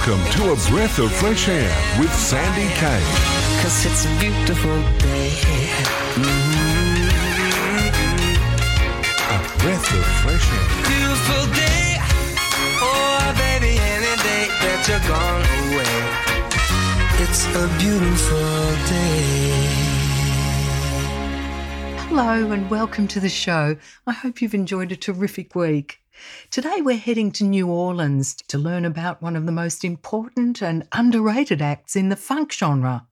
Welcome to A Breath of Fresh Air with Sandy Kaye. Cause it's a beautiful day. Mm-hmm. A breath of fresh air. Beautiful day. Oh, baby, any day that you're gone away. It's a beautiful day. Hello and welcome to the show. I hope you've enjoyed a terrific week. Today we're heading to New Orleans to learn about one of the most important and underrated acts in the funk genre.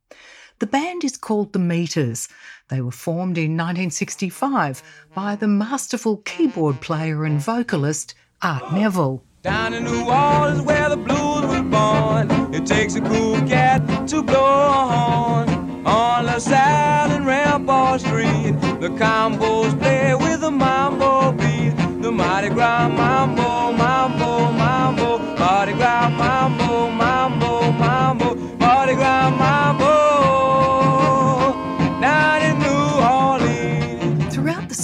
The band is called The Meters. They were formed in 1965 by the masterful keyboard player and vocalist Art Neville. Down in New Orleans where the blues was born, it takes a cool cat to blow a horn. On LaSalle and Rampart Street, the combos play with a mambo beat. Mardi Gras mambo, mambo, mambo, Mardi Gras mambo,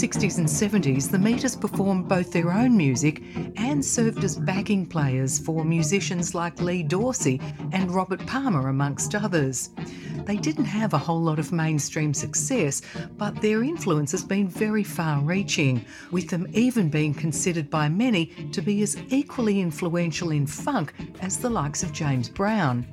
60s and 70s, the Meters performed both their own music and served as backing players for musicians like Lee Dorsey and Robert Palmer, amongst others. They didn't have a whole lot of mainstream success, but their influence has been very far reaching, with them even being considered by many to be as equally influential in funk as the likes of James Brown.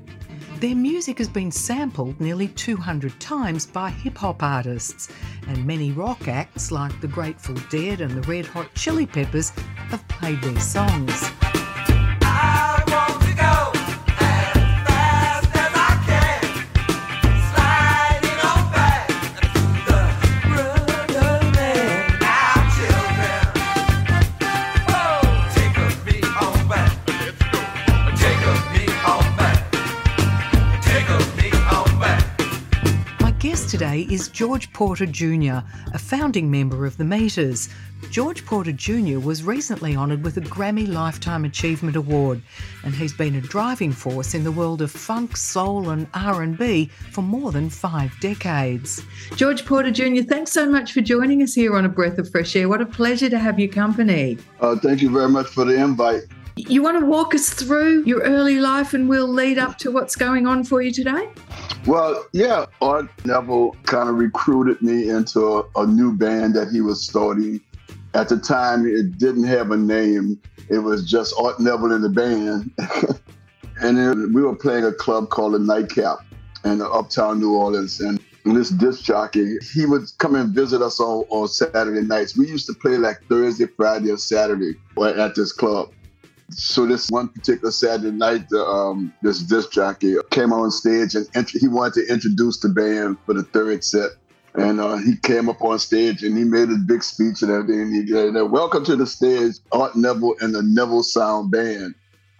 Their music has been sampled nearly 200 times by hip hop artists, and many rock acts like the Grateful Dead and the Red Hot Chili Peppers have played their songs. Today is George Porter Jr., a founding member of the Meters. George Porter Jr. was recently honoured with a Grammy Lifetime Achievement Award, and he's been a driving force in the world of funk, soul, and R&B for more than five decades. George Porter Jr., thanks so much for joining us here on A Breath of Fresh Air. What a pleasure to have you company. Uh, thank you very much for the invite. You want to walk us through your early life, and we'll lead up to what's going on for you today? Well, yeah, Art Neville kind of recruited me into a, a new band that he was starting. At the time, it didn't have a name. It was just Art Neville in the band. and then we were playing a club called the Nightcap in Uptown New Orleans. And this disc jockey, he would come and visit us on, on Saturday nights. We used to play like Thursday, Friday, or Saturday uh, at this club. So this one particular Saturday night, the, um, this disc jockey came on stage and int- he wanted to introduce the band for the third set. And uh, he came up on stage and he made a big speech and everything. And he said, "Welcome to the stage, Art Neville and the Neville Sound Band."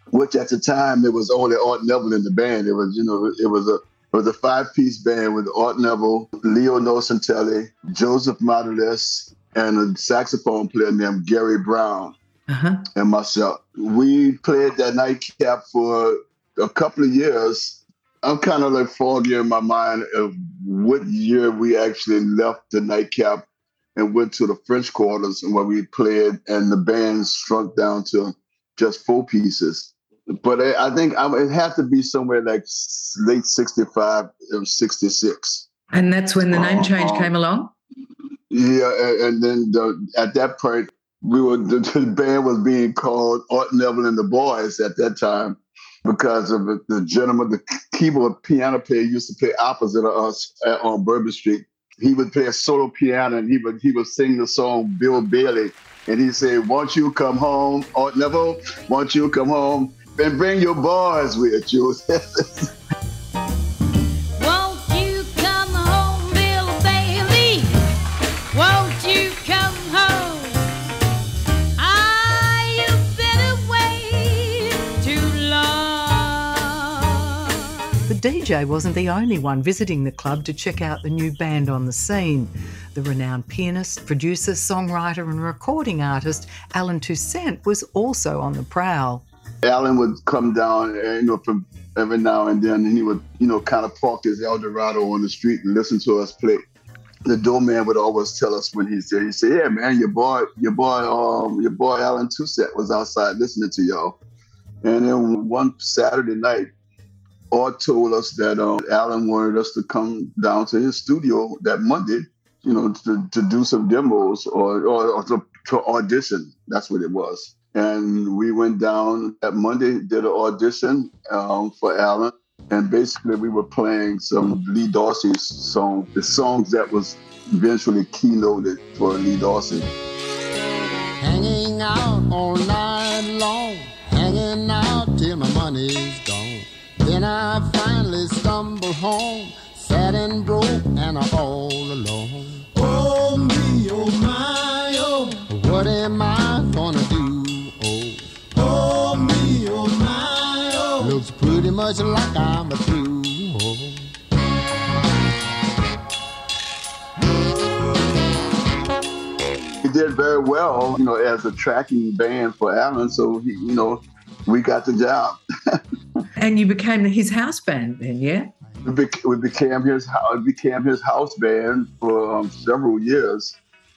Which at the time there was only Art Neville in the band. It was, you know, it was a it was a five-piece band with Art Neville, Leo Nocentelli, Joseph Modeliste, and a saxophone player named Gary Brown Uh-huh. and myself. We played that nightcap for a couple of years. I'm kind of like foggy in my mind of what year we actually left the nightcap and went to the French Quarters and where we played, and the band shrunk down to just four pieces. But I, I think I, it had to be somewhere like late 65 or 66. And that's when the name change Uh-huh. came along? Yeah, and then the, at that point, we were the, the band was being called Art Neville and the Boys at that time because of the, gentleman, the keyboard piano player used to play opposite of us at, on Bourbon Street. He would play a solo piano and he would he would sing the song Bill Bailey, and he said, "Won't you come home, Art Neville? Won't you come home and bring your boys with you?" DJ wasn't the only one visiting the club to check out the new band on the scene. The renowned pianist, producer, songwriter, and recording artist Allen Toussaint was also on the prowl. Allen would come down, uh, you know, from every now and then, and he would, you know, kind of park his Eldorado on the street and listen to us play. The doorman would always tell us when he said, he said, "Yeah, man, your boy, your boy, um, your boy Allen Toussaint was outside listening to y'all." And then one Saturday night, Art told us that um, Allen wanted us to come down to his studio that Monday, you know, to, to do some demos or, or, or to, to audition. That's what it was. And we went down that Monday, did an audition um, for Allen. And basically, we were playing some Lee Dorsey's song, the songs that was eventually keynoted for Lee Dorsey. Hanging out all night long, hanging out till my money's gone. Then I finally stumbled home, sad and broke and all alone. Oh me, oh my, oh. What am I gonna do? Oh, oh me, oh my, oh. Looks pretty much like I'm a through. Oh. He did very well, you know, as a tracking band for Allen. So, he, you know, we got the job. And you became his house band then, yeah? we, bec- we became his hou- became his house band for um, several years.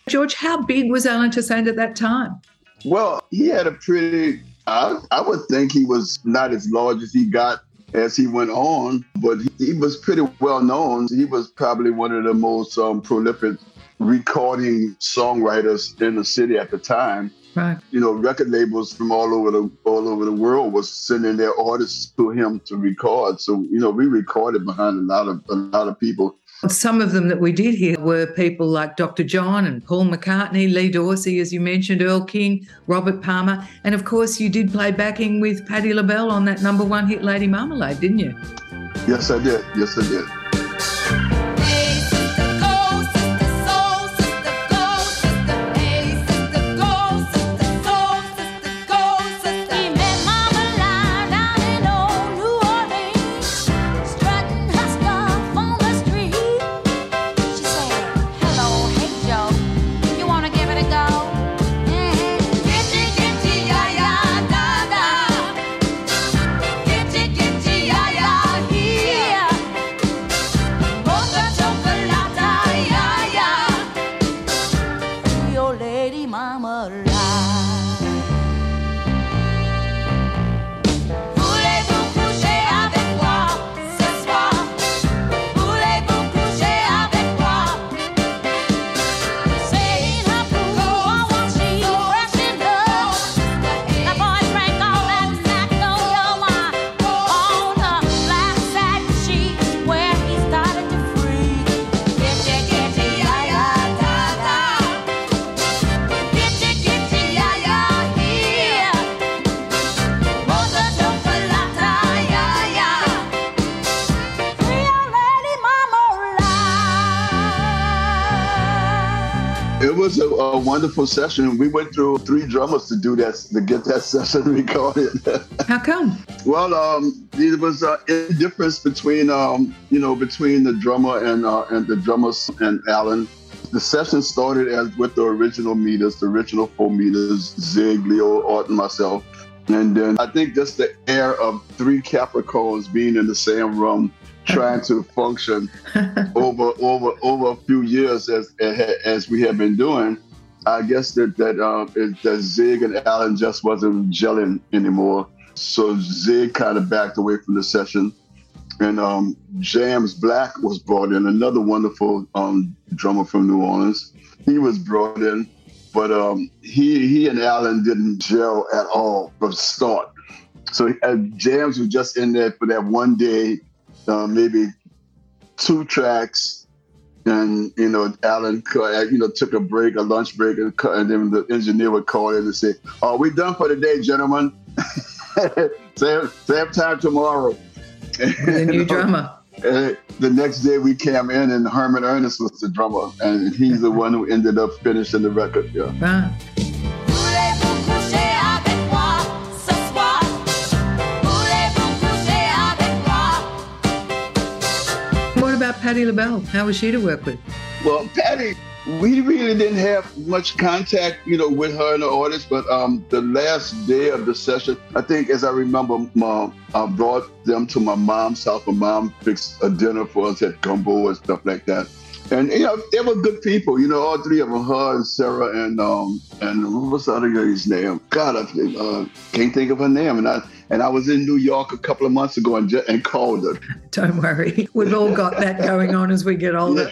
George, how big was Allen Toussaint at that time? Well, he had a pretty. I, I would think he was not as large as he got as he went on, but he, he was pretty well known. He was probably one of the most um, prolific recording songwriters in the city at the time. Right. You know, record labels from all over the all over the world was sending their artists to him to record. So you know, we recorded behind a lot of a lot of people. Some of them that we did hear were people like Dr. John and Paul McCartney, Lee Dorsey, as you mentioned, Earl King, Robert Palmer. And of course, you did play backing with Patti LaBelle on that number one hit, Lady Marmalade, didn't you? Yes, I did. Yes, I did. A, a wonderful session. We went through three drummers to do that to get that session recorded. How come? well, um, there was uh, difference between um, you know between the drummer and uh, and the drummers and Allen. The session started as with the original meters, the original four meters, Zig, Leo, Art, and myself. And then I think just the air of three Capricorns being in the same room, trying to function over over over a few years as as we have been doing. I guess that that uh, it, that Zig and Allen just wasn't gelling anymore. So Zig kind of backed away from the session, and um, James Black was brought in, another wonderful um, drummer from New Orleans. He was brought in, but um, he he and Allen didn't gel at all from start. So uh, James was just in there for that one day, uh, maybe two tracks, and you know Allen, cut- uh, you know, took a break, a lunch break, and, and then the engineer would call in and say, "Oh, we done for the day, gentlemen. same same time tomorrow." The new drummer. And the next day we came in and Herman Ernest was the drummer, and he's the one who ended up finishing the record. Yeah. About Patti LaBelle? How was she to work with? Well, Patti, we really didn't have much contact, you know, with her and the artist, but um, the last day of the session, I think, as I remember, mom, I brought them to my mom's house. My mom fixed a dinner for us at Gumbo and stuff like that. And you know, they were good people. You know, all three of them, her and Sarah and um and what was the other guy's name? God, I uh, can't think of her name. And I And I was in New York a couple of months ago and, and called her. Don't worry. We've all got that going on as we get older.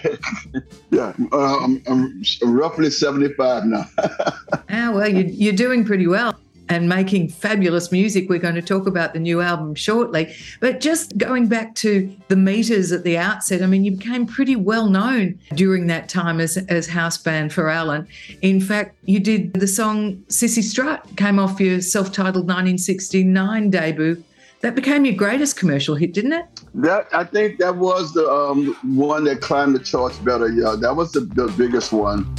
Yeah, uh, I'm, I'm roughly 75 now. Ah, well, you, you're doing pretty well and making fabulous music. We're going to talk about the new album shortly. But just going back to the meters at the outset, I mean, you became pretty well known during that time as, as house band for Allen. In fact, you did the song Cissy Strut, came off your self titled 1969 debut. That became your greatest commercial hit, didn't it? That I think that was the um, one that climbed the charts better. Yeah, that was the, the biggest one.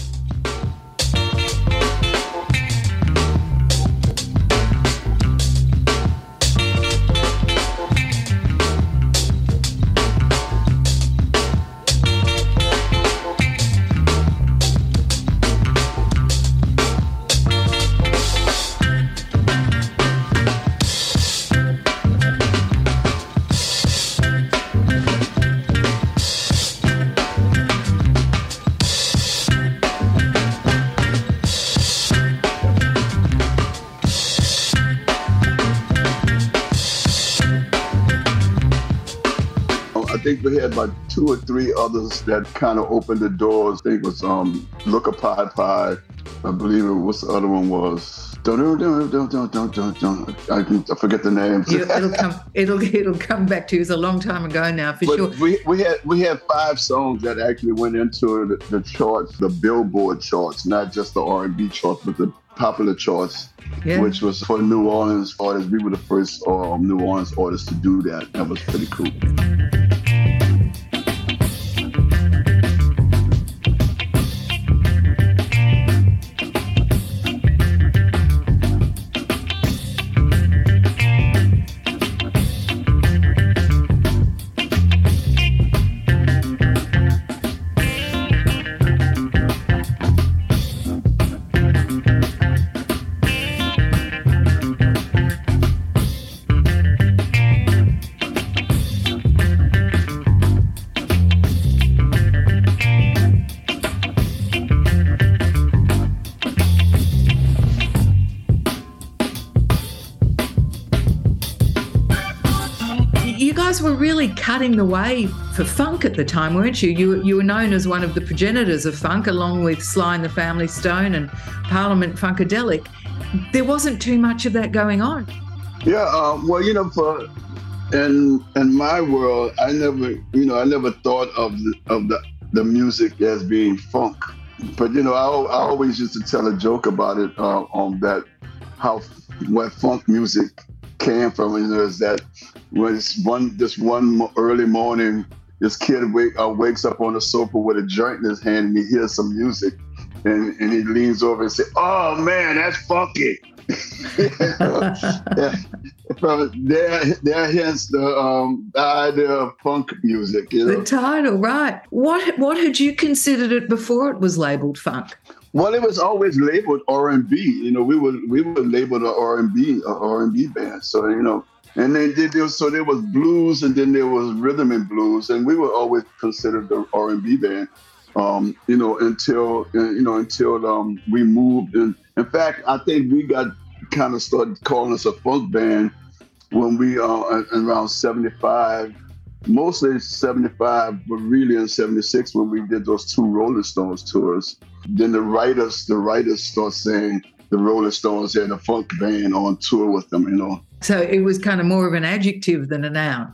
We had about two or three others that kind of opened the doors. I think it was um, Look-Ka Py Py. I believe it was the other one was. Dun, dun, dun, dun, dun, dun, dun. I, can, I forget the names. You, it'll come. It'll it'll come back to you. It's a long time ago now, for But sure. we, we had we had five songs that actually went into the, the charts, the Billboard charts, not just the R and B charts, but the popular charts, Yeah. which was for New Orleans artists. We were the first um, New Orleans artists to do that. That was pretty cool. Cutting the way for funk at the time, weren't you? You you were known as one of the progenitors of funk, along with Sly and the Family Stone and Parliament Funkadelic. There wasn't too much of that going on. Yeah, um, well, you know, for in in my world, I never, you know, I never thought of the, of the the music as being funk. But you know, I, I always used to tell a joke about it uh, on that how where funk music came from. You know, is that when it's one this one early morning, this kid wake, uh, wakes up on the sofa with a joint in his hand and he hears some music, and and he leans over and say, "Oh man, that's funky." yeah. From there, there hence the um, the idea of funk music. You know, The title, right? What what had you considered it before it was labelled funk? Well, it was always labeled R and B. You know, we were we were labeled R and B R and B band. So you know, and then there was, so there was blues, and then there was rhythm and blues, and we were always considered the R and B band. Um, you know, until uh, you know until um, we moved. And in fact, I think we got kind of started calling us a funk band when we uh around 75 mostly 75 but really in 76 when we did those two rolling stones tours then the writers the writers start saying the rolling stones had a funk band on tour with them you know So it was kind of more of an adjective than a noun.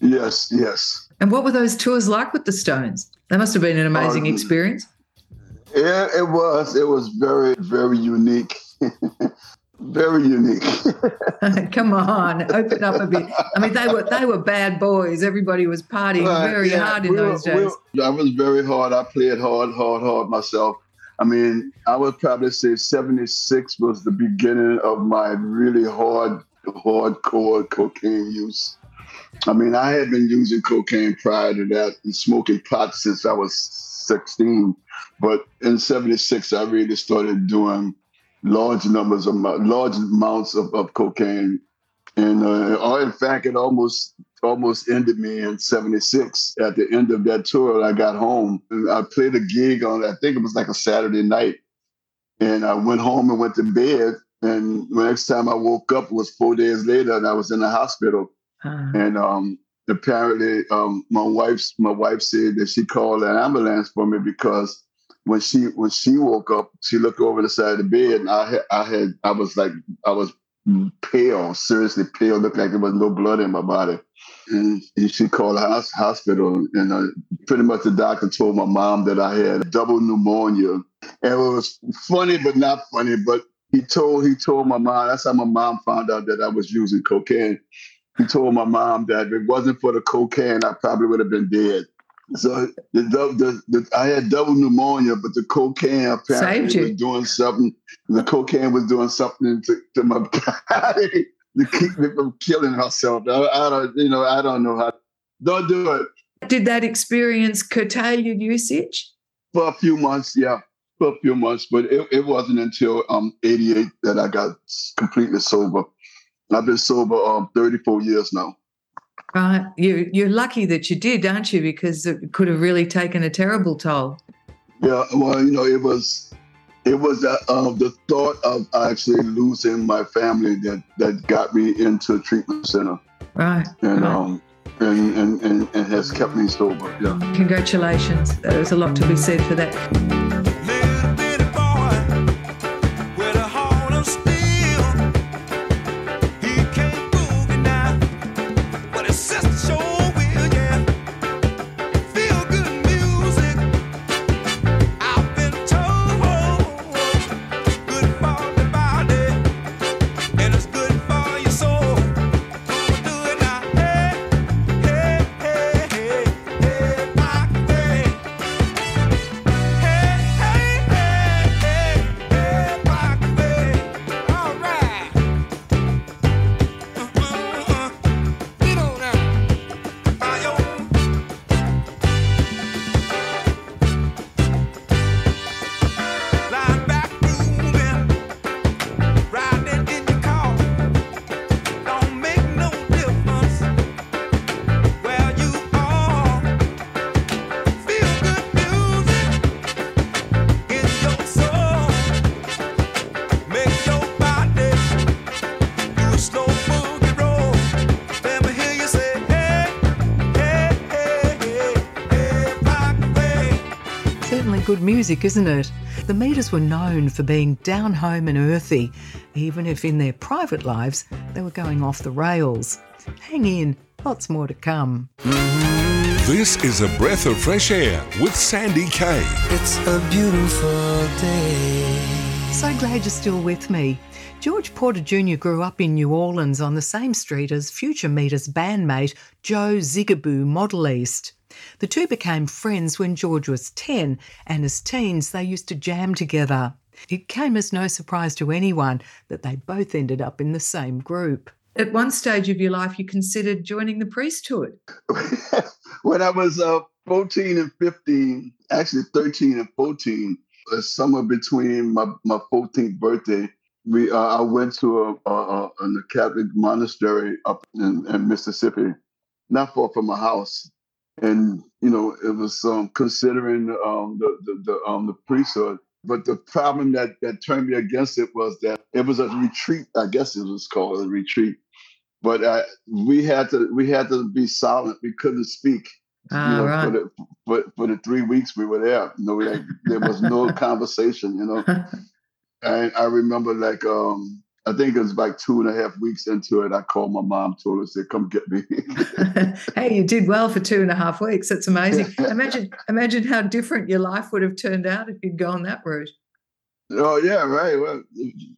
yes yes And what were those tours like with the Stones? That must have been an amazing Um, experience. yeah it was it was very very unique very unique Come on, open up a bit. I mean, they were they were bad boys. Everybody was partying Right, very yeah, hard in we were- those we days. were- I was very hard. I played hard, hard, hard myself. I mean, I would probably say 76 was the beginning of my really hard, hardcore cocaine use. I mean, I had been using cocaine prior to that and smoking pot since I was 16. But in 76, I really started doing large numbers of large amounts of, of cocaine. And uh, or in fact, it almost almost ended me in 76 at the end of that tour i got home and i played a gig on i think it was like a saturday night and i went home and went to bed And the next time I woke up was four days later, and I was in the hospital. Ah, And um, apparently, um, my wife's my wife said that she called an ambulance for me because when she when she woke up, she looked over the side of the bed, and I had I had I was like I was pale, seriously pale, looked like there was no blood in my body. And she called the hos- hospital, and uh, pretty much the doctor told my mom that I had double pneumonia. And it was funny, but not funny. But he told he told my mom. That's how my mom found out that I was using cocaine. He told my mom that if it wasn't for the cocaine, I probably would have been dead. So the, the, the I had double pneumonia, but the cocaine apparently was doing something. The cocaine was doing something to, to my body to keep me from killing myself. I, I don't, you know, I don't know how. Don't do it Did that experience curtail your usage? for a few months. Yeah, for a few months, but it, it wasn't until um '88 that I got completely sober. I've been sober um 34 years now. Right. You, you're lucky that you did, aren't you? Because it could have really taken a terrible toll. Yeah, well, you know, it was it was uh, um, the thought of actually losing my family that that got me into a treatment center, Right. and right. um and, and and and has kept me sober. Yeah. Congratulations. There's a lot to be said for that. Music, isn't it? The Meters were known for being down home and earthy, even if in their private lives they were going off the rails. Hang in, lots more to come. This is a breath of fresh air with Sandy Kaye. It's a beautiful day. So glad you're still with me. George Porter Jr. grew up in New Orleans on the same street as Future Meters bandmate Joe Zigaboo Modeliste. The two became friends when George was 10, and as teens they used to jam together. It came as no surprise to anyone that they both ended up in the same group. At one stage of your life, you considered joining the priesthood. when I was uh, 14 and 15, actually 13 and 14, uh, somewhere between my, my 14th birthday, we uh, I went to a, a, a, a Catholic monastery up in, in Mississippi, not far from my house, and you know it was um, considering um, the the the, um, the priesthood. But the problem that that turned me against it was that it was a retreat. I guess it was called a retreat. But uh, we had to we had to be silent. We couldn't speak Ah, you know, right. for the for, for the three weeks we were there. You know, like, there was no conversation. You know, and I remember like um I think it was like two and a half weeks into it. I called my mom, told her, said, "Come get me." hey, you did well for two and a half weeks. That's amazing. Imagine, imagine how different your life would have turned out if you'd gone that route. oh yeah, right. Well,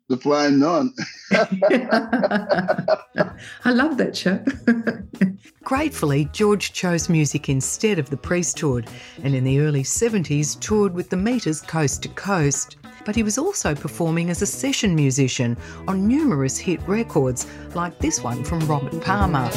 the flying nun. I love that show. Gratefully, George chose music instead of the priesthood, and in the early 70s toured with the Meters coast to coast. But he was also performing as a session musician on numerous hit records, like this one from Robert Palmer.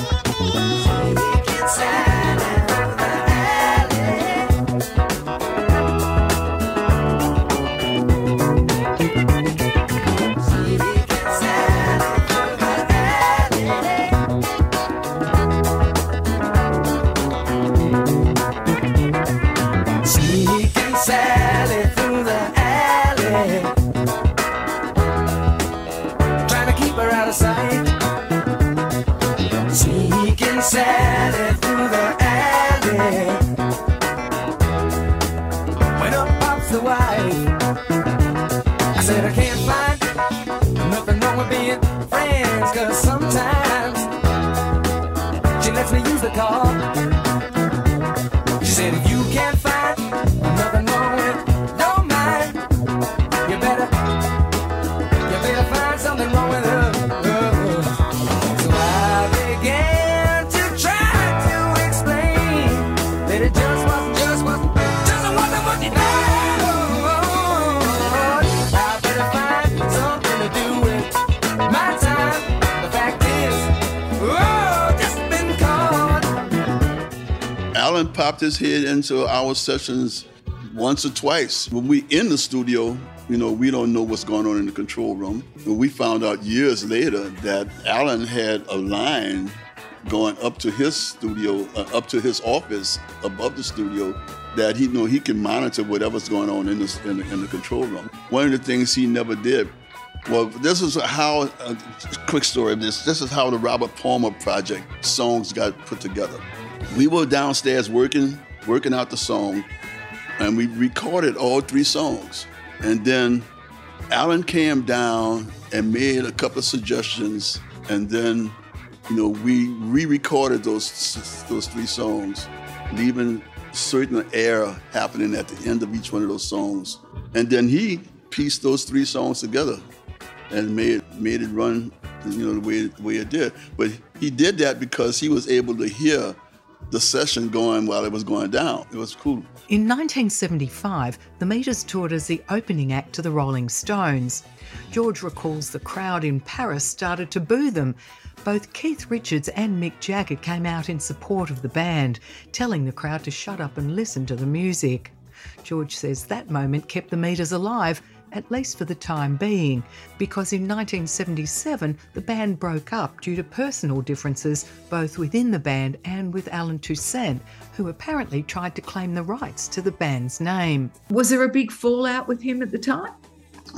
Popped his head into our sessions once or twice. When we in the studio, you know, we don't know what's going on in the control room. And we found out years later that Allen had a line going up to his studio, uh, up to his office above the studio, that he you know he can monitor whatever's going on in the, in the in the control room. One of the things he never did. Well, this is how. Uh, quick story of this. This is how the Robert Palmer project songs got put together. We were downstairs working, working out the song, and we recorded all three songs. And then Allen came down and made a couple of suggestions, and then, you know, we re-recorded those those three songs, leaving certain air happening at the end of each one of those songs. And then he pieced those three songs together and made made it run, you know, the way the way it did. But he did that because he was able to hear the session going while it was going down. It was cool. In 1975, the Meters toured as the opening act to the Rolling Stones. George recalls the crowd in Paris started to boo them. Both Keith Richards and Mick Jagger came out in support of the band, telling the crowd to shut up and listen to the music. George says that moment kept the Meters alive, at least for the time being, because in 1977 the band broke up due to personal differences both within the band and with Allen Toussaint, who apparently tried to claim the rights to the band's name. Was there a big fallout with him at the time?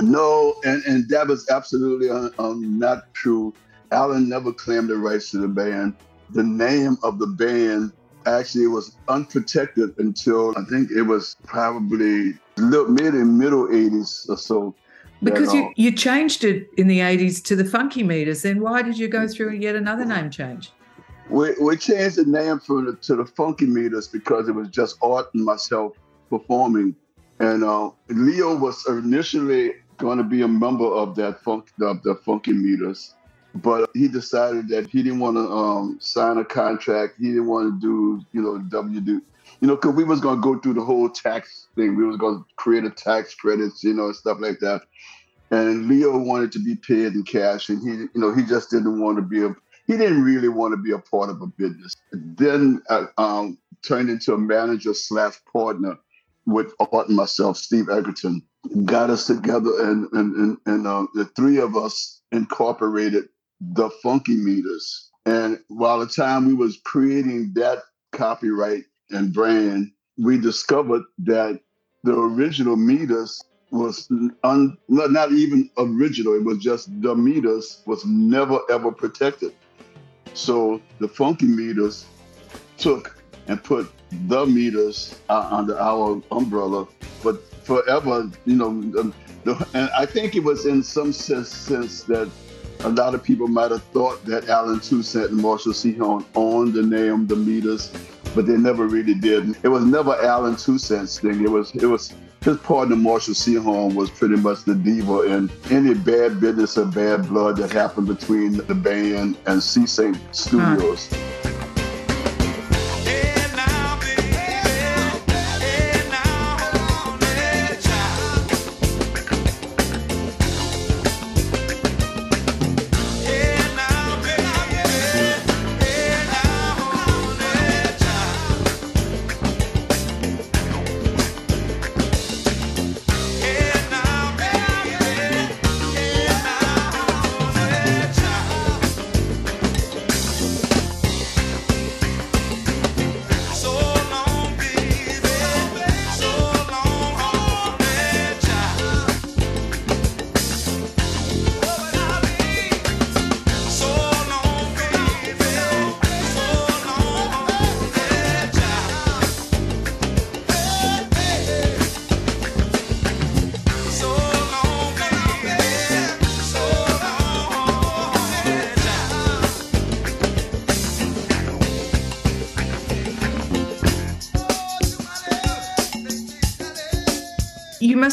No, and, and that was absolutely um, um, not true. Allen never claimed the rights to the band. The name of the band actually it was unprotected until I think it was probably mid and middle 80s or so. Because you, uh, you changed it in the 80s to the Funky Meters, then why did you go through and get another name change? We, we changed the name from the, to the Funky Meters because it was just Art and myself performing. And uh, Leo was initially going to be a member of that funk, of the Funky Meters, but he decided that he didn't want to um, sign a contract. He didn't want to do, you know, WD, you know, because we was going to go through the whole tax thing. We was going to create a tax credits, you know, and stuff like that. And Leo wanted to be paid in cash, and he, you know, he just didn't want to be a he didn't really want to be a part of a business. Then uh, um, turned into a manager slash partner with Art and myself, Steve Egerton, got us together, and and and, and uh, the three of us incorporated the Funky Meters. And while the time we was creating that copyright and brand, we discovered that the original meters was un, not even original. It was just the meters was never ever protected. So the funky meters took and put the meters uh, under our umbrella, but forever, you know, the, the, and I think it was in some sense, sense that a lot of people might have thought that Allen Toussaint and Marshall Sehorn owned the name the meters, but they never really did. It was never Allen Toussaint's thing. It was it was his partner Marshall Sehorn was pretty much the diva in any bad business or bad blood that happened between the band and Sea-Saint Studios.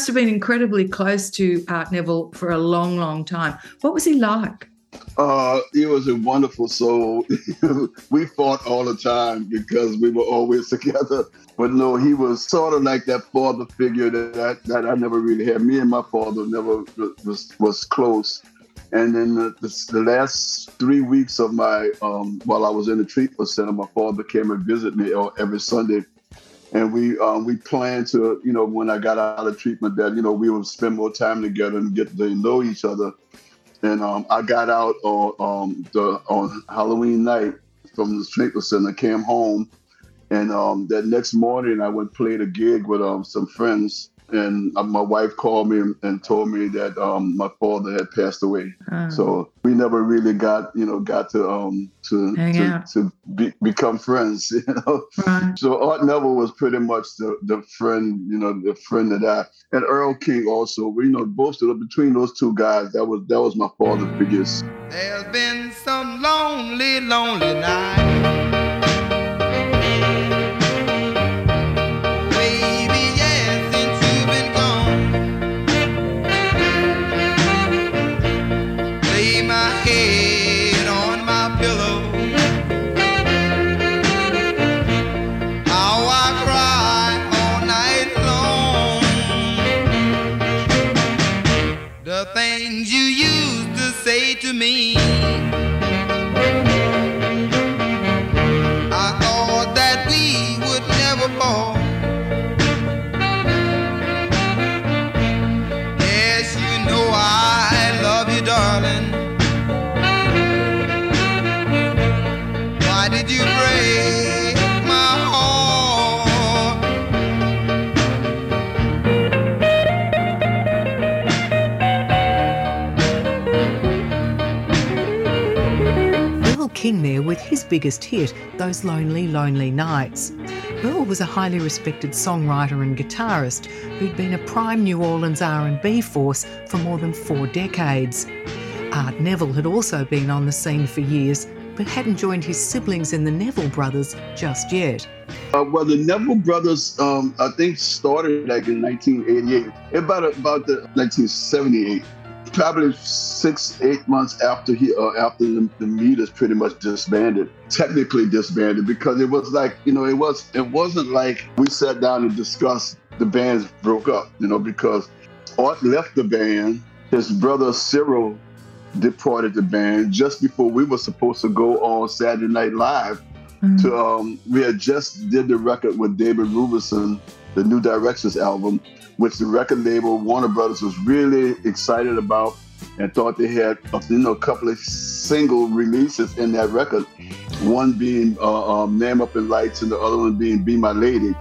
Must have been incredibly close to Art Neville for a long, long time. What was he like? Uh, he was a wonderful soul. we fought all the time because we were always together. But no, he was sort of like that father figure that that, that I never really had. Me and my father never was was close. And then the, the, the last three weeks of my um, while I was in the treatment center, my father came and visited me uh, every Sunday, and we um, we planned to you know when I got out of treatment that you know we would spend more time together and get to know each other. And um, I got out on um, the on Halloween night from the treatment center, came home, and um, that next morning I went played a gig with um, some friends. And uh, my wife called me and, and told me that um, my father had passed away. Ah. So we never really got, you know, got to um to to, to be, become friends. You know, Right. so Art Neville was pretty much the, the friend, you know, the friend that I and Earl King also. We, you know, both of them, between those two guys, that was that was my father's biggest. There's been some lonely, lonely nights. King there with his biggest hit, Those Lonely, Lonely Nights. Earl was a highly respected songwriter and guitarist who'd been a prime New Orleans R&B force for more than four decades. Art Neville had also been on the scene for years, but hadn't joined his siblings in the Neville brothers just yet. Uh, well, the Neville brothers, um, I think, started like in 1988, about about the 1978. Probably six, eight months after he, uh, after the, the Meters pretty much disbanded, technically disbanded, because it was like, you know, it was, it wasn't like we sat down and discussed the bands broke up, you know, because Art left the band, his brother Cyril departed the band just before we were supposed to go on Saturday Night Live to um we had just did the record with David Rubinson, the New Directions album, which the record label Warner Brothers was really excited about and thought they had uh, you know a couple of single releases in that record. One being uh, um, Name Up in Lights and the other one being Be My Lady.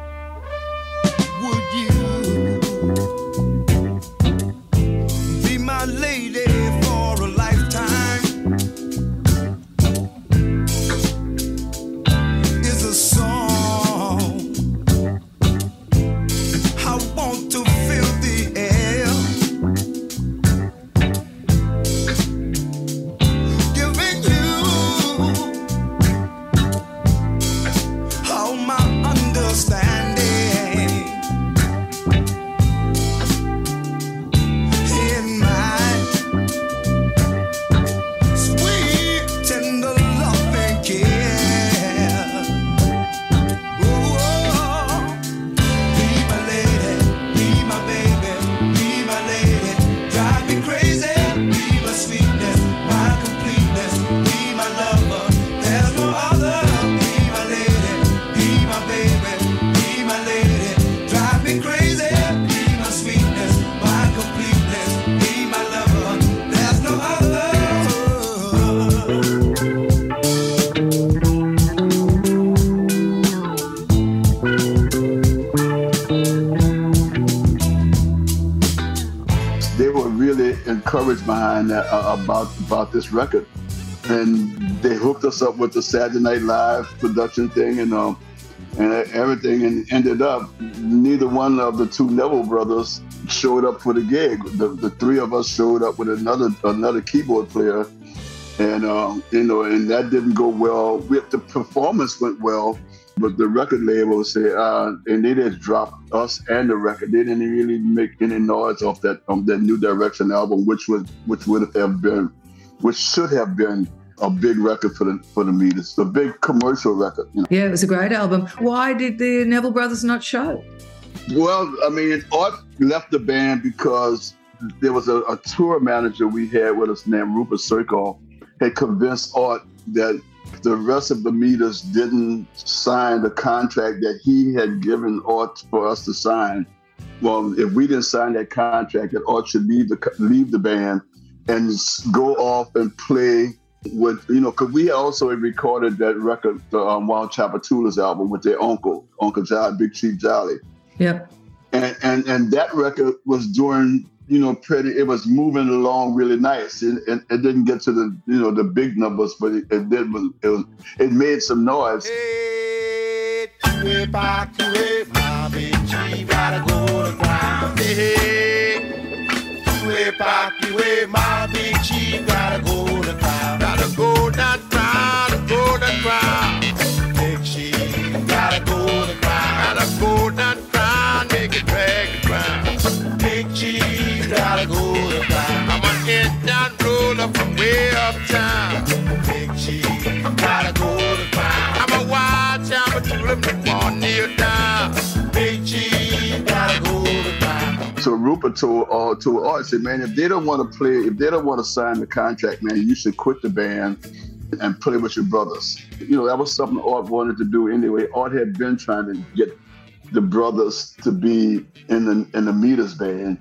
This record, and they hooked us up with the Saturday Night Live production thing and um and everything, and ended up neither one of the two Neville brothers showed up for the gig. The, the three of us showed up with another another keyboard player, and um, you know, and that didn't go well. We, the performance went well, But the record label said, uh, and they just dropped us and the record. They didn't really make any noise off that um, that New Direction album, which was which would have been, which should have been a big record for the for the Meters, a big commercial record. You know? Yeah, it was a great album. Why did the Neville brothers not show? Well, I mean, Art left the band because there was a, a tour manager we had with us named Rupert Circle had convinced Art that the rest of the meters didn't sign the contract that he had given Art for us to sign. Well, if we didn't sign that contract, that Art should leave the leave the band and go off and play with you know because we also recorded that record, the um, Wild Tchoupitoulas album with their uncle, Uncle Jolly, Big Chief Jolly. Yep. and and and that record was doing you know pretty it was moving along really nice. And it, it, didn't get to the you know the big numbers but it, it did it, was, it made some noise. Hey, so Rupert told uh, told Art said man if they don't want to play if they don't want to sign the contract man you should quit the band and play with your brothers. You know that was something Art wanted to do anyway. Art had been trying to get the brothers to be in the in the Meters band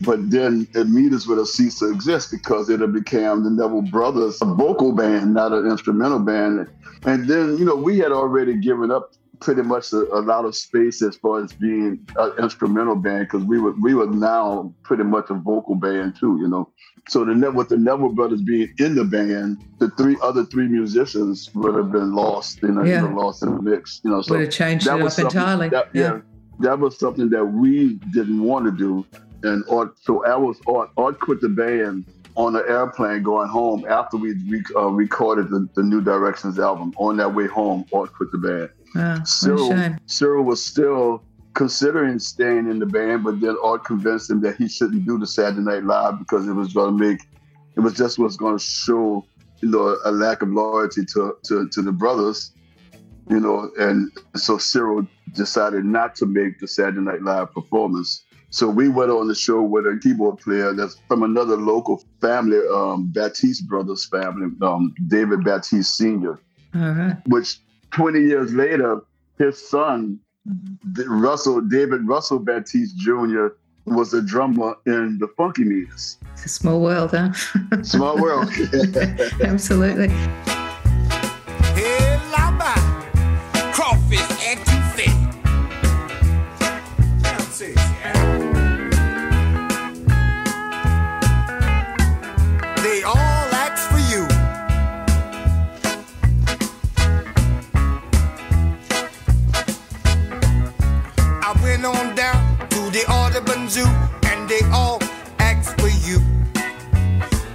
but then the Meters would have ceased to exist because it had become the Neville Brothers, a vocal band, not an instrumental band. And then, you know, we had already given up pretty much a, a lot of space as far as being an instrumental band because we were we were now pretty much a vocal band too, you know. So the with the Neville Brothers being in the band, the three other three musicians would have been lost, you know, Yeah. lost in the mix, you know. So Would have changed that it was up something- entirely. that- yeah. that was something that we didn't want to do. And Art, so I was Art. Art quit the band on the airplane going home after we uh, recorded the, the New Directions album. On that way home, Art quit the band. Ah, Cyril. Cyril was still considering staying in the band, but then Art convinced him that he shouldn't do the Saturday Night Live because it was going to make, it was just was going to show, you know, a lack of loyalty to, to, to the brothers, you know, and so Cyril decided not to make the Saturday Night Live performance. So we went on the show with a keyboard player that's from another local family, um, Batiste brothers family, um, David Batiste Sr right. which 20 years later, his son, mm-hmm. D- Russell David Russell Batiste Jr., was a drummer in the Funky Meters. It's a small world, huh? Small world. Absolutely.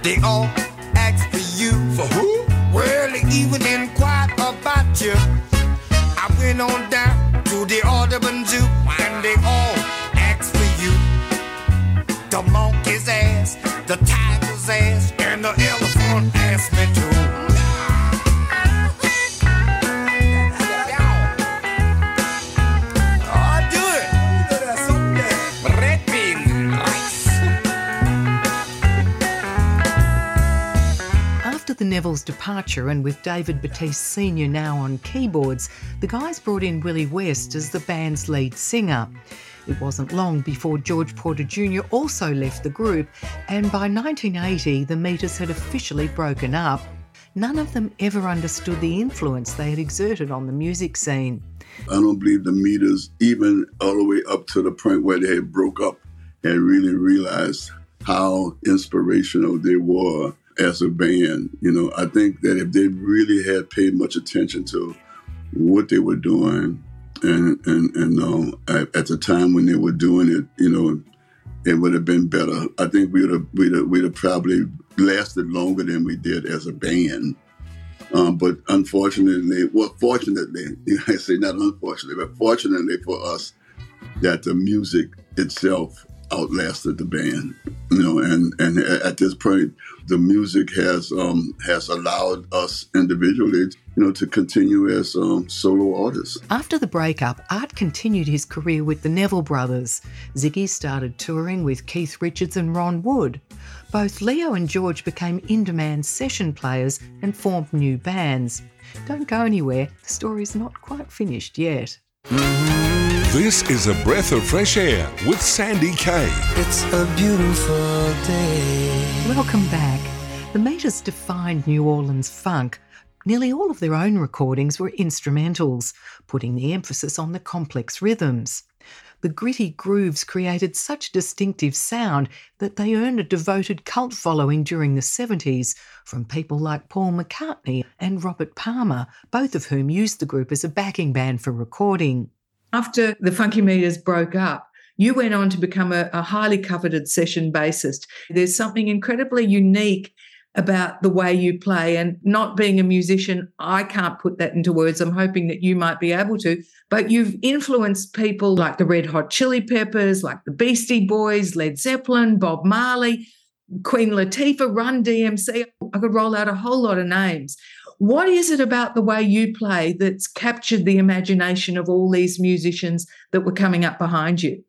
They all asked for you. For who? Well, they even inquired about you. I went on down to the Audubon Zoo and they all asked for you. The monkey's ass, the tiger's ass, and the elephant asked me too. Nevilles' departure, and with David Batiste Sr. now on keyboards, the guys brought in Willie West as the band's lead singer. It wasn't long before George Porter Jr. also left the group, and by 1980, the Meters had officially broken up. None of them ever understood the influence they had exerted on the music scene. I don't believe the meters, even all the way up to the point where they broke up, had really realized how inspirational they were as a band. You know, I think that if they really had paid much attention to what they were doing, and and and um, at, at the time when they were doing it, you know, it would have been better. I think we would have we'd have, we'd have probably lasted longer than we did as a band. Um, but unfortunately, well, fortunately, I say not unfortunately, but fortunately for us, that the music itself outlasted the band. You know, and and at this point, the music has um, has allowed us individually, you know, to continue as um, solo artists. After the breakup, Art continued his career with the Neville Brothers. Ziggy started touring with Keith Richards and Ron Wood. Both Leo and George became in demand session players and formed new bands. Don't go anywhere, the story's not quite finished yet. This is a breath of fresh air with Sandy Kaye. It's a beautiful day. Welcome back. The Meters defined New Orleans funk. Nearly all of their own recordings were instrumentals, putting the emphasis on the complex rhythms. The gritty grooves created such distinctive sound that they earned a devoted cult following during the 70s from people like Paul McCartney and Robert Palmer, both of whom used the group as a backing band for recording. After the Funky Meters broke up, you went on to become a, a highly coveted session bassist. There's something incredibly unique about the way you play and not being a musician i can't put that into words. I'm hoping that you might be able to but you've influenced people like the red hot chili peppers like the beastie boys led zeppelin bob marley queen latifah run dmc i could roll out a whole lot of names what is it about the way you play that's captured the imagination of all these musicians that were coming up behind you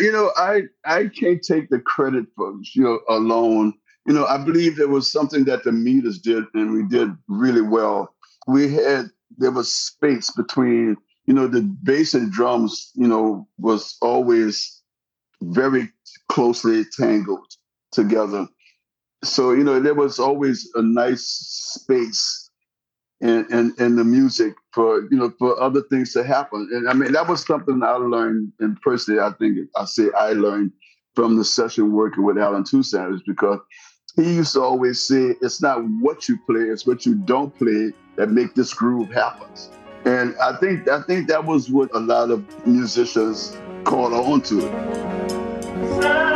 You know, I I can't take the credit for you know alone. You know, I believe there was something that the meters did, and we did really well. We had there was space between you know the bass and drums. You know, was always very closely tangled together. So you know, there was always a nice space in in, in the music for you know for other things to happen. And I mean, that was something I learned, and personally, I think I say I learned from the session working with Allen Toussaint is because he used to always say, "It's not what you play; it's what you don't play that make this groove happen." And I think I think that was what a lot of musicians caught on to.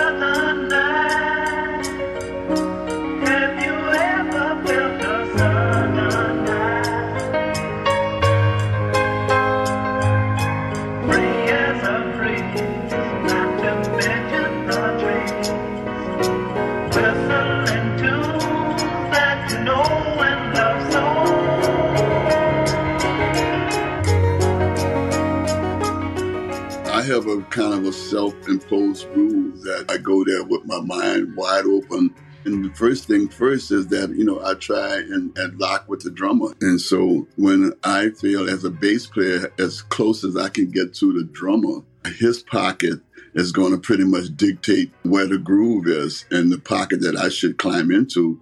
Kind of a self-imposed rule that I go there with my mind wide open. And the first thing first is that, you know, I try and, and lock with the drummer. And so when I feel as a bass player, as close as I can get to the drummer, his pocket is going to pretty much dictate where the groove is and the pocket that I should climb into.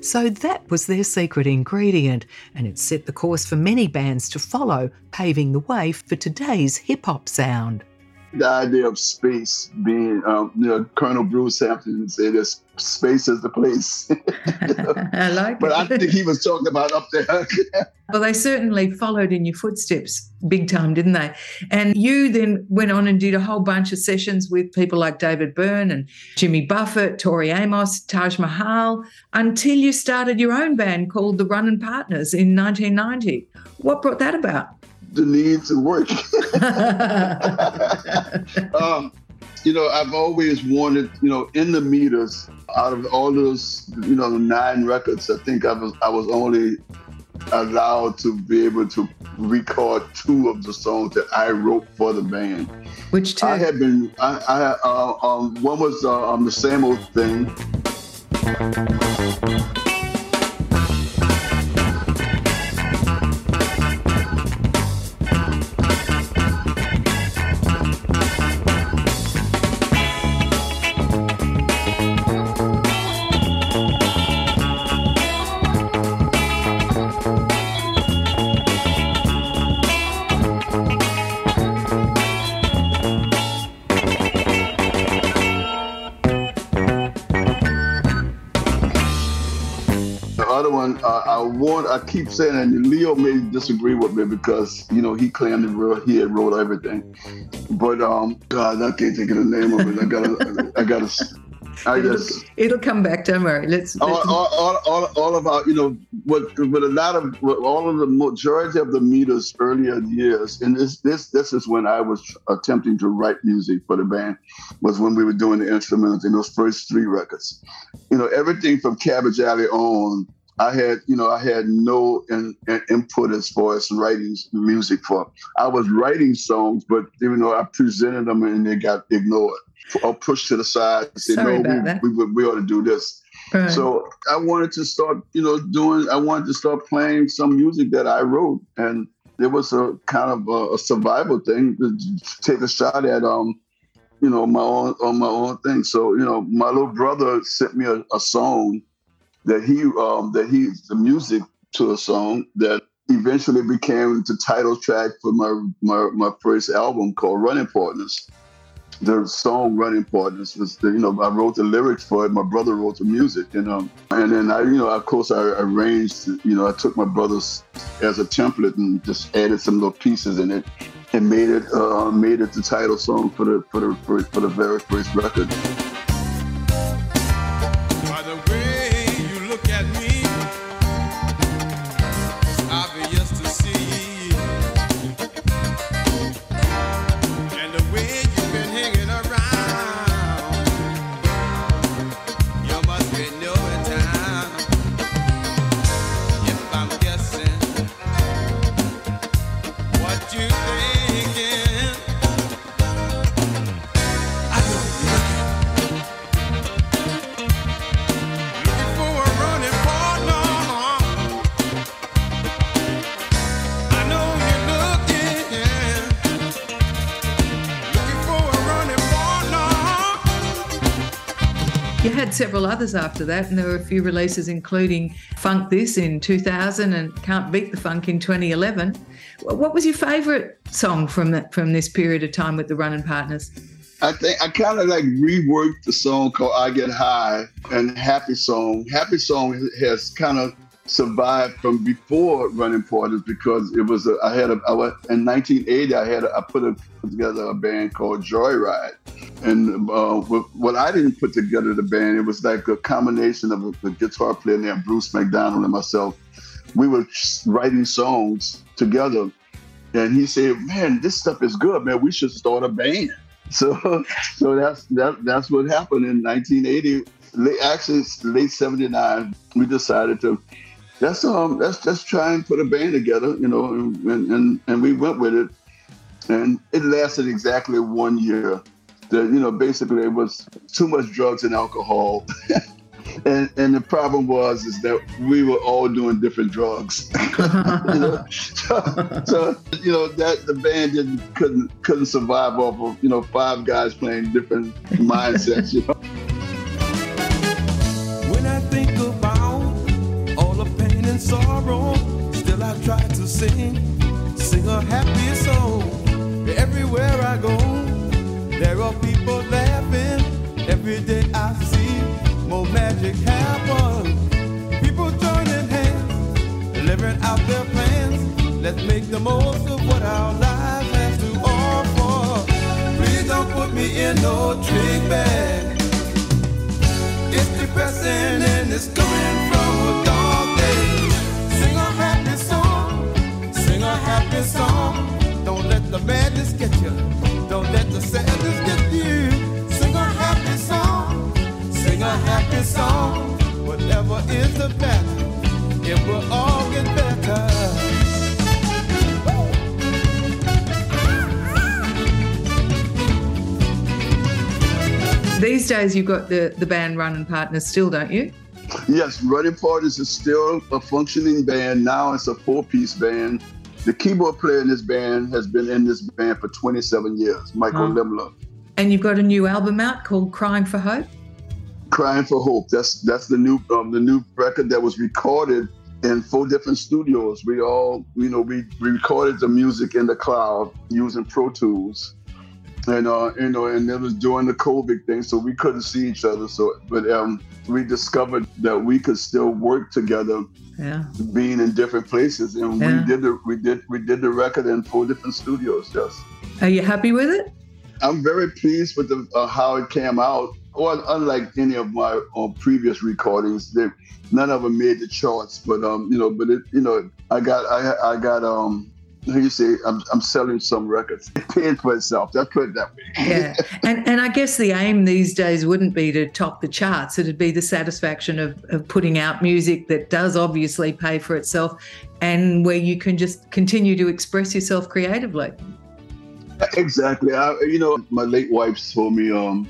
So that was their secret ingredient, and it set the course for many bands to follow, paving the way for today's hip hop sound. The idea of space being, um, you know, Colonel Bruce Hampton said this space is the place. I like but it. I think he was talking about up there. Well, they certainly followed in your footsteps big time, didn't they? And you then went on and did a whole bunch of sessions with people like David Byrne and Jimmy Buffett, Tori Amos, Taj Mahal, until you started your own band called the Runnin' Partners in 1990. What brought that about? The need to work. um, you know, I've always wanted, you know, in the meters, out of all those, you know, nine records, I think I was I was only allowed to be able to record two of the songs that I wrote for the band. Which two? I had been, I, I uh, um, one was uh, um, the same old thing. Uh, I keep saying, and Leo may disagree with me because you know he claimed that wrote, he had wrote everything, but um, God, I can't think of the name of it. I gotta, I gotta. I it'll, just it'll come back. Don't worry. Let's. all, let's all, all, all, all about you know what with a lot of with all of the majority of the meters earlier years and this this this is when I was attempting to write music for the band was when we were doing the instruments in those first three records you know everything from Cabbage Alley on I had you know I had no in, in- input as far as writing music for I was writing songs but even though I presented them and they got ignored or pushed to the side and said Sorry no we, we, we ought to do this right. so I wanted to start, you know, doing. I wanted to start playing some music that I wrote, and it was a kind of a, a survival thing to take a shot at, um, you know, my own on my own thing. So you know, my little brother sent me a, a song that he um that he the music to a song that eventually became the title track for my my, my first album called Running Partners the song "Running Partners" was, the, you know, I wrote the lyrics for it. My brother wrote the music, and um, and then I, you know, of course, I arranged, you know, I took my brother's as a template and just added some little pieces in it, and made it, uh, made it the title song for the for the for, for the very first record. You had several others after that, and there were a few releases, including Funk This in 2000 and Can't Beat the Funk in 2011. What was your favourite song from that from this period of time with the Running Partners? I think I kind of like reworked the song called "I Get High" and "Happy Song." "Happy Song" has kind of survived from before Running Partners because it was a, I had a I was, in 1980 I had a, I put, a, put together a band called Joyride, and uh, what, I didn't put together the band it was like a combination of a, the guitar player named Bruce McDonald and myself. We were writing songs together, and he said, "Man, this stuff is good, man. We should start a band." So, so that's that, that's what happened in 1980. Actually, late '79. We decided to let's um let's let's try and put a band together, you know, and and and we went with it, and it lasted exactly one year. The, you know, basically it was too much drugs and alcohol. And, and the problem was is that we were all doing different drugs. you know? so, so, you know that the band didn't couldn't couldn't survive off of you know five guys playing different mindsets. You know? Sing, sing a happy song. Everywhere I go, there are people laughing. Every day I see more magic happen. People joining hands, living out their plans. Let's make the most of what our lives have to offer. Please don't put me in no trick bag. It's depressing and it's coming from a dark a happy song. Don't let the madness get you, don't let the sadness get you. Sing a happy song, sing a happy song. Whatever is the matter, it will all get better. These days, you've got the the band Running Partners still, don't you? Yes, Running Partners is still a functioning band. Now it's a four-piece band. The keyboard player in this band has been in this band for 27 years, Michael Wow. Lemmler. And you've got a new album out called Crying for Hope. Crying for Hope. That's that's the new um, the new record that was recorded in four different studios. We all, you know, we, we recorded the music in the cloud using Pro Tools. And uh, you know, and it was during the COVID thing, so we couldn't see each other. So, but um, we discovered that we could still work together, Yeah. being in different places, and Yeah. we did the we did we did the record in four different studios. Yes. Are you happy with it? I'm very pleased with the, uh, how it came out. well, unlike any of my uh, previous recordings, they, none of them made the charts. But um, you know, but it, you know, I got I I got um. You say? I'm, I'm selling some records. It paid for itself. Let's put it that way. Yeah. and and I guess the aim these days wouldn't be to top the charts. It'd be the satisfaction of, of putting out music that does obviously pay for itself and where you can just continue to express yourself creatively. Exactly. I, you know, my late wife told me, um,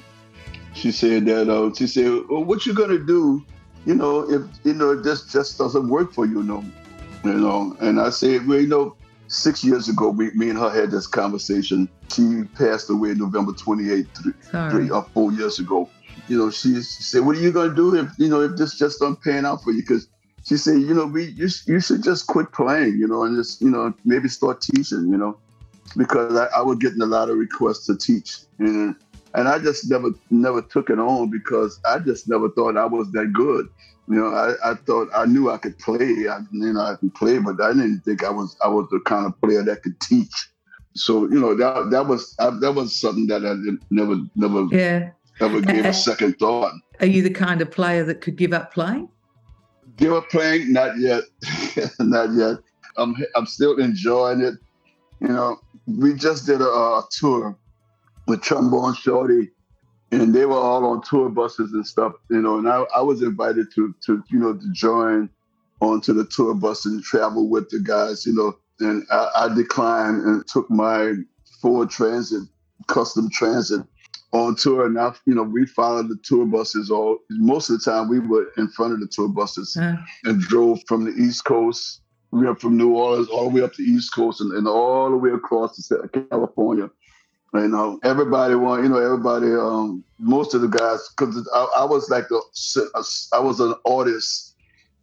she said that, uh, she said, well, what you gonna do, you know, if, you know, this just doesn't work for you, no, you know? And I said, well, you know, six years ago, we, me and her had this conversation. She passed away November 28th, three, or uh, four years ago. You know, she, she said, what are you gonna do if, you know, if this just don't pan out for you? Because she said, you know, we, you, you should just quit playing, you know, and just, you know, maybe start teaching, you know because I, I was getting a lot of requests to teach, and and I just never never took it on because I just never thought I was that good. You know, I, I thought I knew I could play. I, you know, I could play, but I didn't think I was I was the kind of player that could teach. So you know that that was I, that was something that I never never Yeah. ever gave a second thought. Are you the kind of player that could give up playing? Give up playing? Not yet, not yet. I'm I'm still enjoying it. You know, we just did a, a tour with Trombone Shorty, and they were all on tour buses and stuff. You know, and I, I was invited to to you know to join onto the tour bus and travel with the guys. You know, and I, I declined and took my Ford Transit, custom transit on tour. And I, you know, we followed the tour buses all. Most of the time, we were in front of the tour buses Uh, and drove from the East Coast. We went from New Orleans all the way up the East Coast and, and all the way across to California. You know, everybody want, you know, everybody, um, most of the guys, because I, I was like the, I was an artist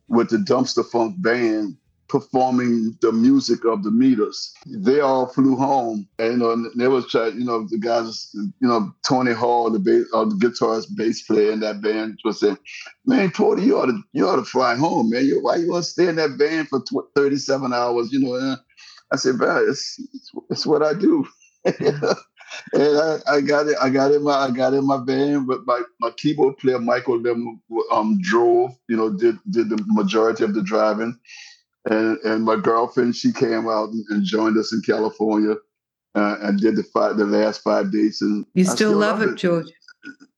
with the Dumpstaphunk band performing the music of the meters. They all flew home, and you know, and they was trying, you know, the guys, you know, Tony Hall, the bass, or the guitarist, bass player in that band, was saying, "Man, Tony, you ought to, you ought to fly home, man. You, why you want to stay in that band for tw- 37 hours? You know?" I said, "Man, it's, it's, it's what I do." and I, I got it. I got in my I got in my van, but my, my keyboard player Michael them um drove. You know, did did the majority of the driving, and and my girlfriend she came out and, and joined us in California, uh, and did the five the last five days. And you I still, love it, George.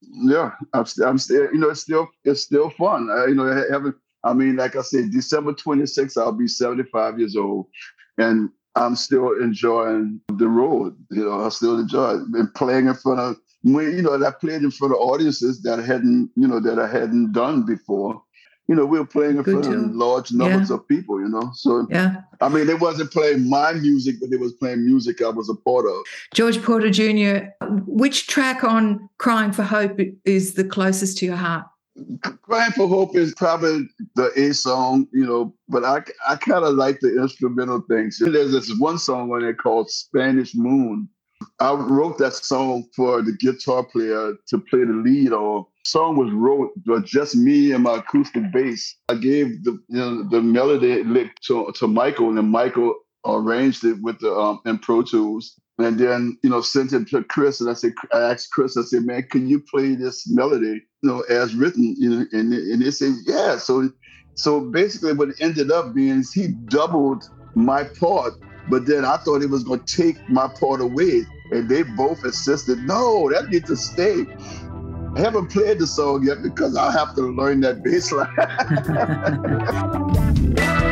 Yeah, I'm still I'm still you know it's still it's still fun. I, you know, I haven't. I mean, like I said, December 26th, I'll be 75 years old, and I'm still enjoying the road. You know, I still enjoy it. And playing in front of, when, you know, I played in front of audiences that I hadn't, you know, that I hadn't done before. You know, we were playing in Good front of large numbers Yeah. of people, you know. So, Yeah. I mean, they wasn't playing my music, but they was playing music I was a part of. George Porter Jr., which track on Crying for Hope is the closest to your heart? Crying for Hope is probably the A song, you know, but I, I kind of like the instrumental things. There's this one song on there called Spanish Moon. I wrote that song for the guitar player to play the lead on. song was wrote just me and my acoustic bass. I gave the you know the melody lick to, to Michael, and Michael arranged it with the um in Pro Tools. And then, you know, sent it to Chris, and I said, I asked Chris, I said, man, can you play this melody, you know, as written? You know, and and they said, yeah. So, so basically, what it ended up being is he doubled my part, but then I thought he was going to take my part away, and they both insisted, no, that needs to stay. I haven't played the song yet because I have to learn that bass line.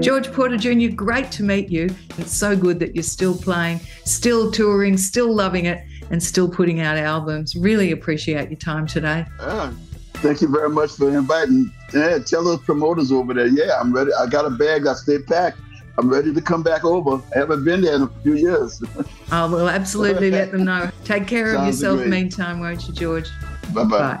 George Porter Jr., great to meet you. It's so good that you're still playing, still touring, still loving it, and still putting out albums. Really appreciate your time today. Yeah. Thank you very much for inviting. Yeah, tell those promoters over there. Yeah, I'm ready. I got a bag. I stay packed. I'm ready to come back over. I haven't been there in a few years. Oh, I will absolutely let them know. Take care of Sounds yourself great. meantime, won't you, George? bye bye. Bye.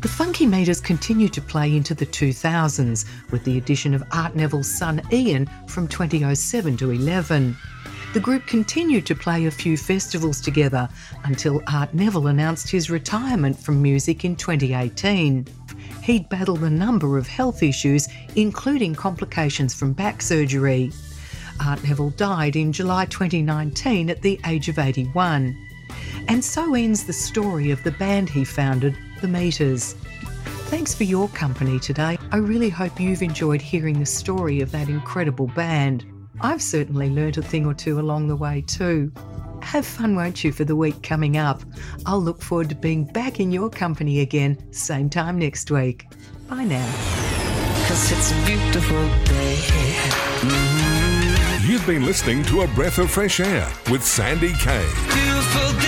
The Funky Meters continued to play into the 2000s with the addition of Art Neville's son Ian from 2007 to 11. The group continued to play a few festivals together until Art Neville announced his retirement from music in 2018. He'd battled a number of health issues, including complications from back surgery. Art Neville died in July 2019 at the age of 81. And so ends the story of the band he founded, The Meters. Thanks for your company today. I really hope you've enjoyed hearing the story of that incredible band. I've certainly learnt a thing or two along the way too. Have fun, won't you, for the week coming up? I'll look forward to being back in your company again, same time next week. Bye now. Cause it's a beautiful day. Mm-hmm. You've been listening to A Breath of Fresh Air with Sandy Kaye.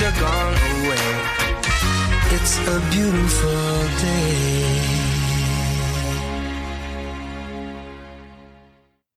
You're gone away. It's a beautiful day.